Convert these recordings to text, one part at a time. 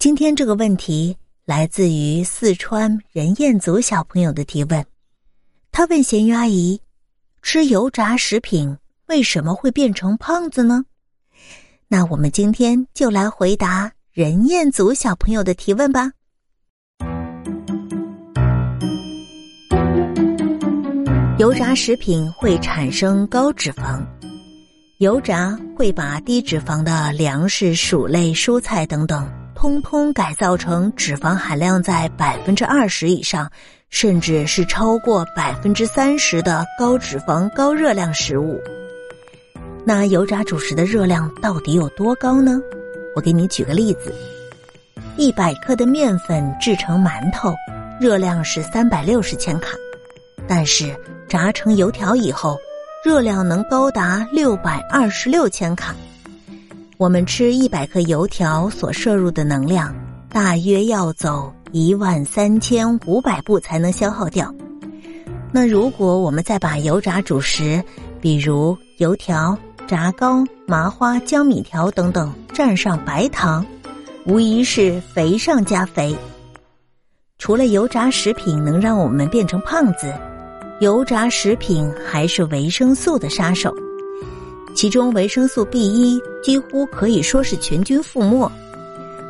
今天这个问题来自于四川任彦祖小朋友的提问，他问咸鱼阿姨：“吃油炸食品为什么会变成胖子呢？”那我们今天就来回答任彦祖小朋友的提问吧。油炸食品会产生高脂肪，油炸会把低脂肪的粮食、薯类、蔬菜等等，通通改造成脂肪含量在百分之二十以上，甚至是超过百分之三十的高脂肪、高热量食物。那油炸主食的热量到底有多高呢？我给你举个例子：一百克的面粉制成馒头，热量是三百六十千卡，但是。炸成油条以后，热量能高达六百二十六千卡。我们吃一百克油条所摄入的能量，大约要走一万三千五百步才能消耗掉。那如果我们再把油炸主食，比如油条、炸糕、麻花、江米条等等蘸上白糖，无疑是肥上加肥。除了油炸食品能让我们变成胖子。油炸食品还是维生素的杀手，其中维生素 B 一几乎可以说是全军覆没，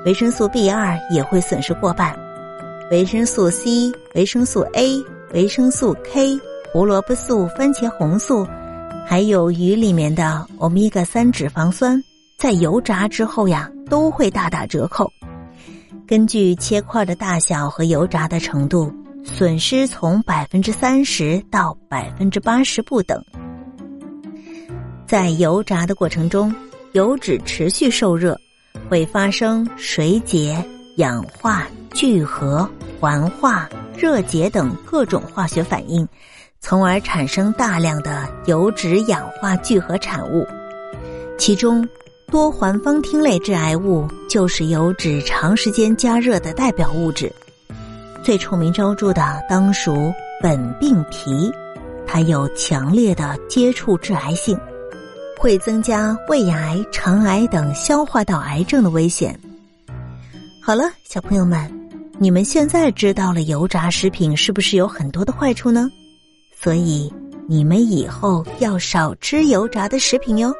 维生素 B 二也会损失过半，维生素 C、维生素 A、维生素 K、胡萝卜素、番茄红素，还有鱼里面的欧米伽三脂肪酸，在油炸之后呀，都会大打折扣。根据切块的大小和油炸的程度。损失从百分之三十到百分之八十不等。在油炸的过程中，油脂持续受热，会发生水解、氧化、聚合、环化、热解等各种化学反应，从而产生大量的油脂氧化聚合产物。其中，多环芳烃类致癌物就是油脂长时间加热的代表物质。最臭名昭著的当属苯并芘，它有强烈的接触致癌性，会增加胃癌、肠癌等消化道癌症的危险。好了，小朋友们，你们现在知道了油炸食品是不是有很多的坏处呢？所以你们以后要少吃油炸的食品哟。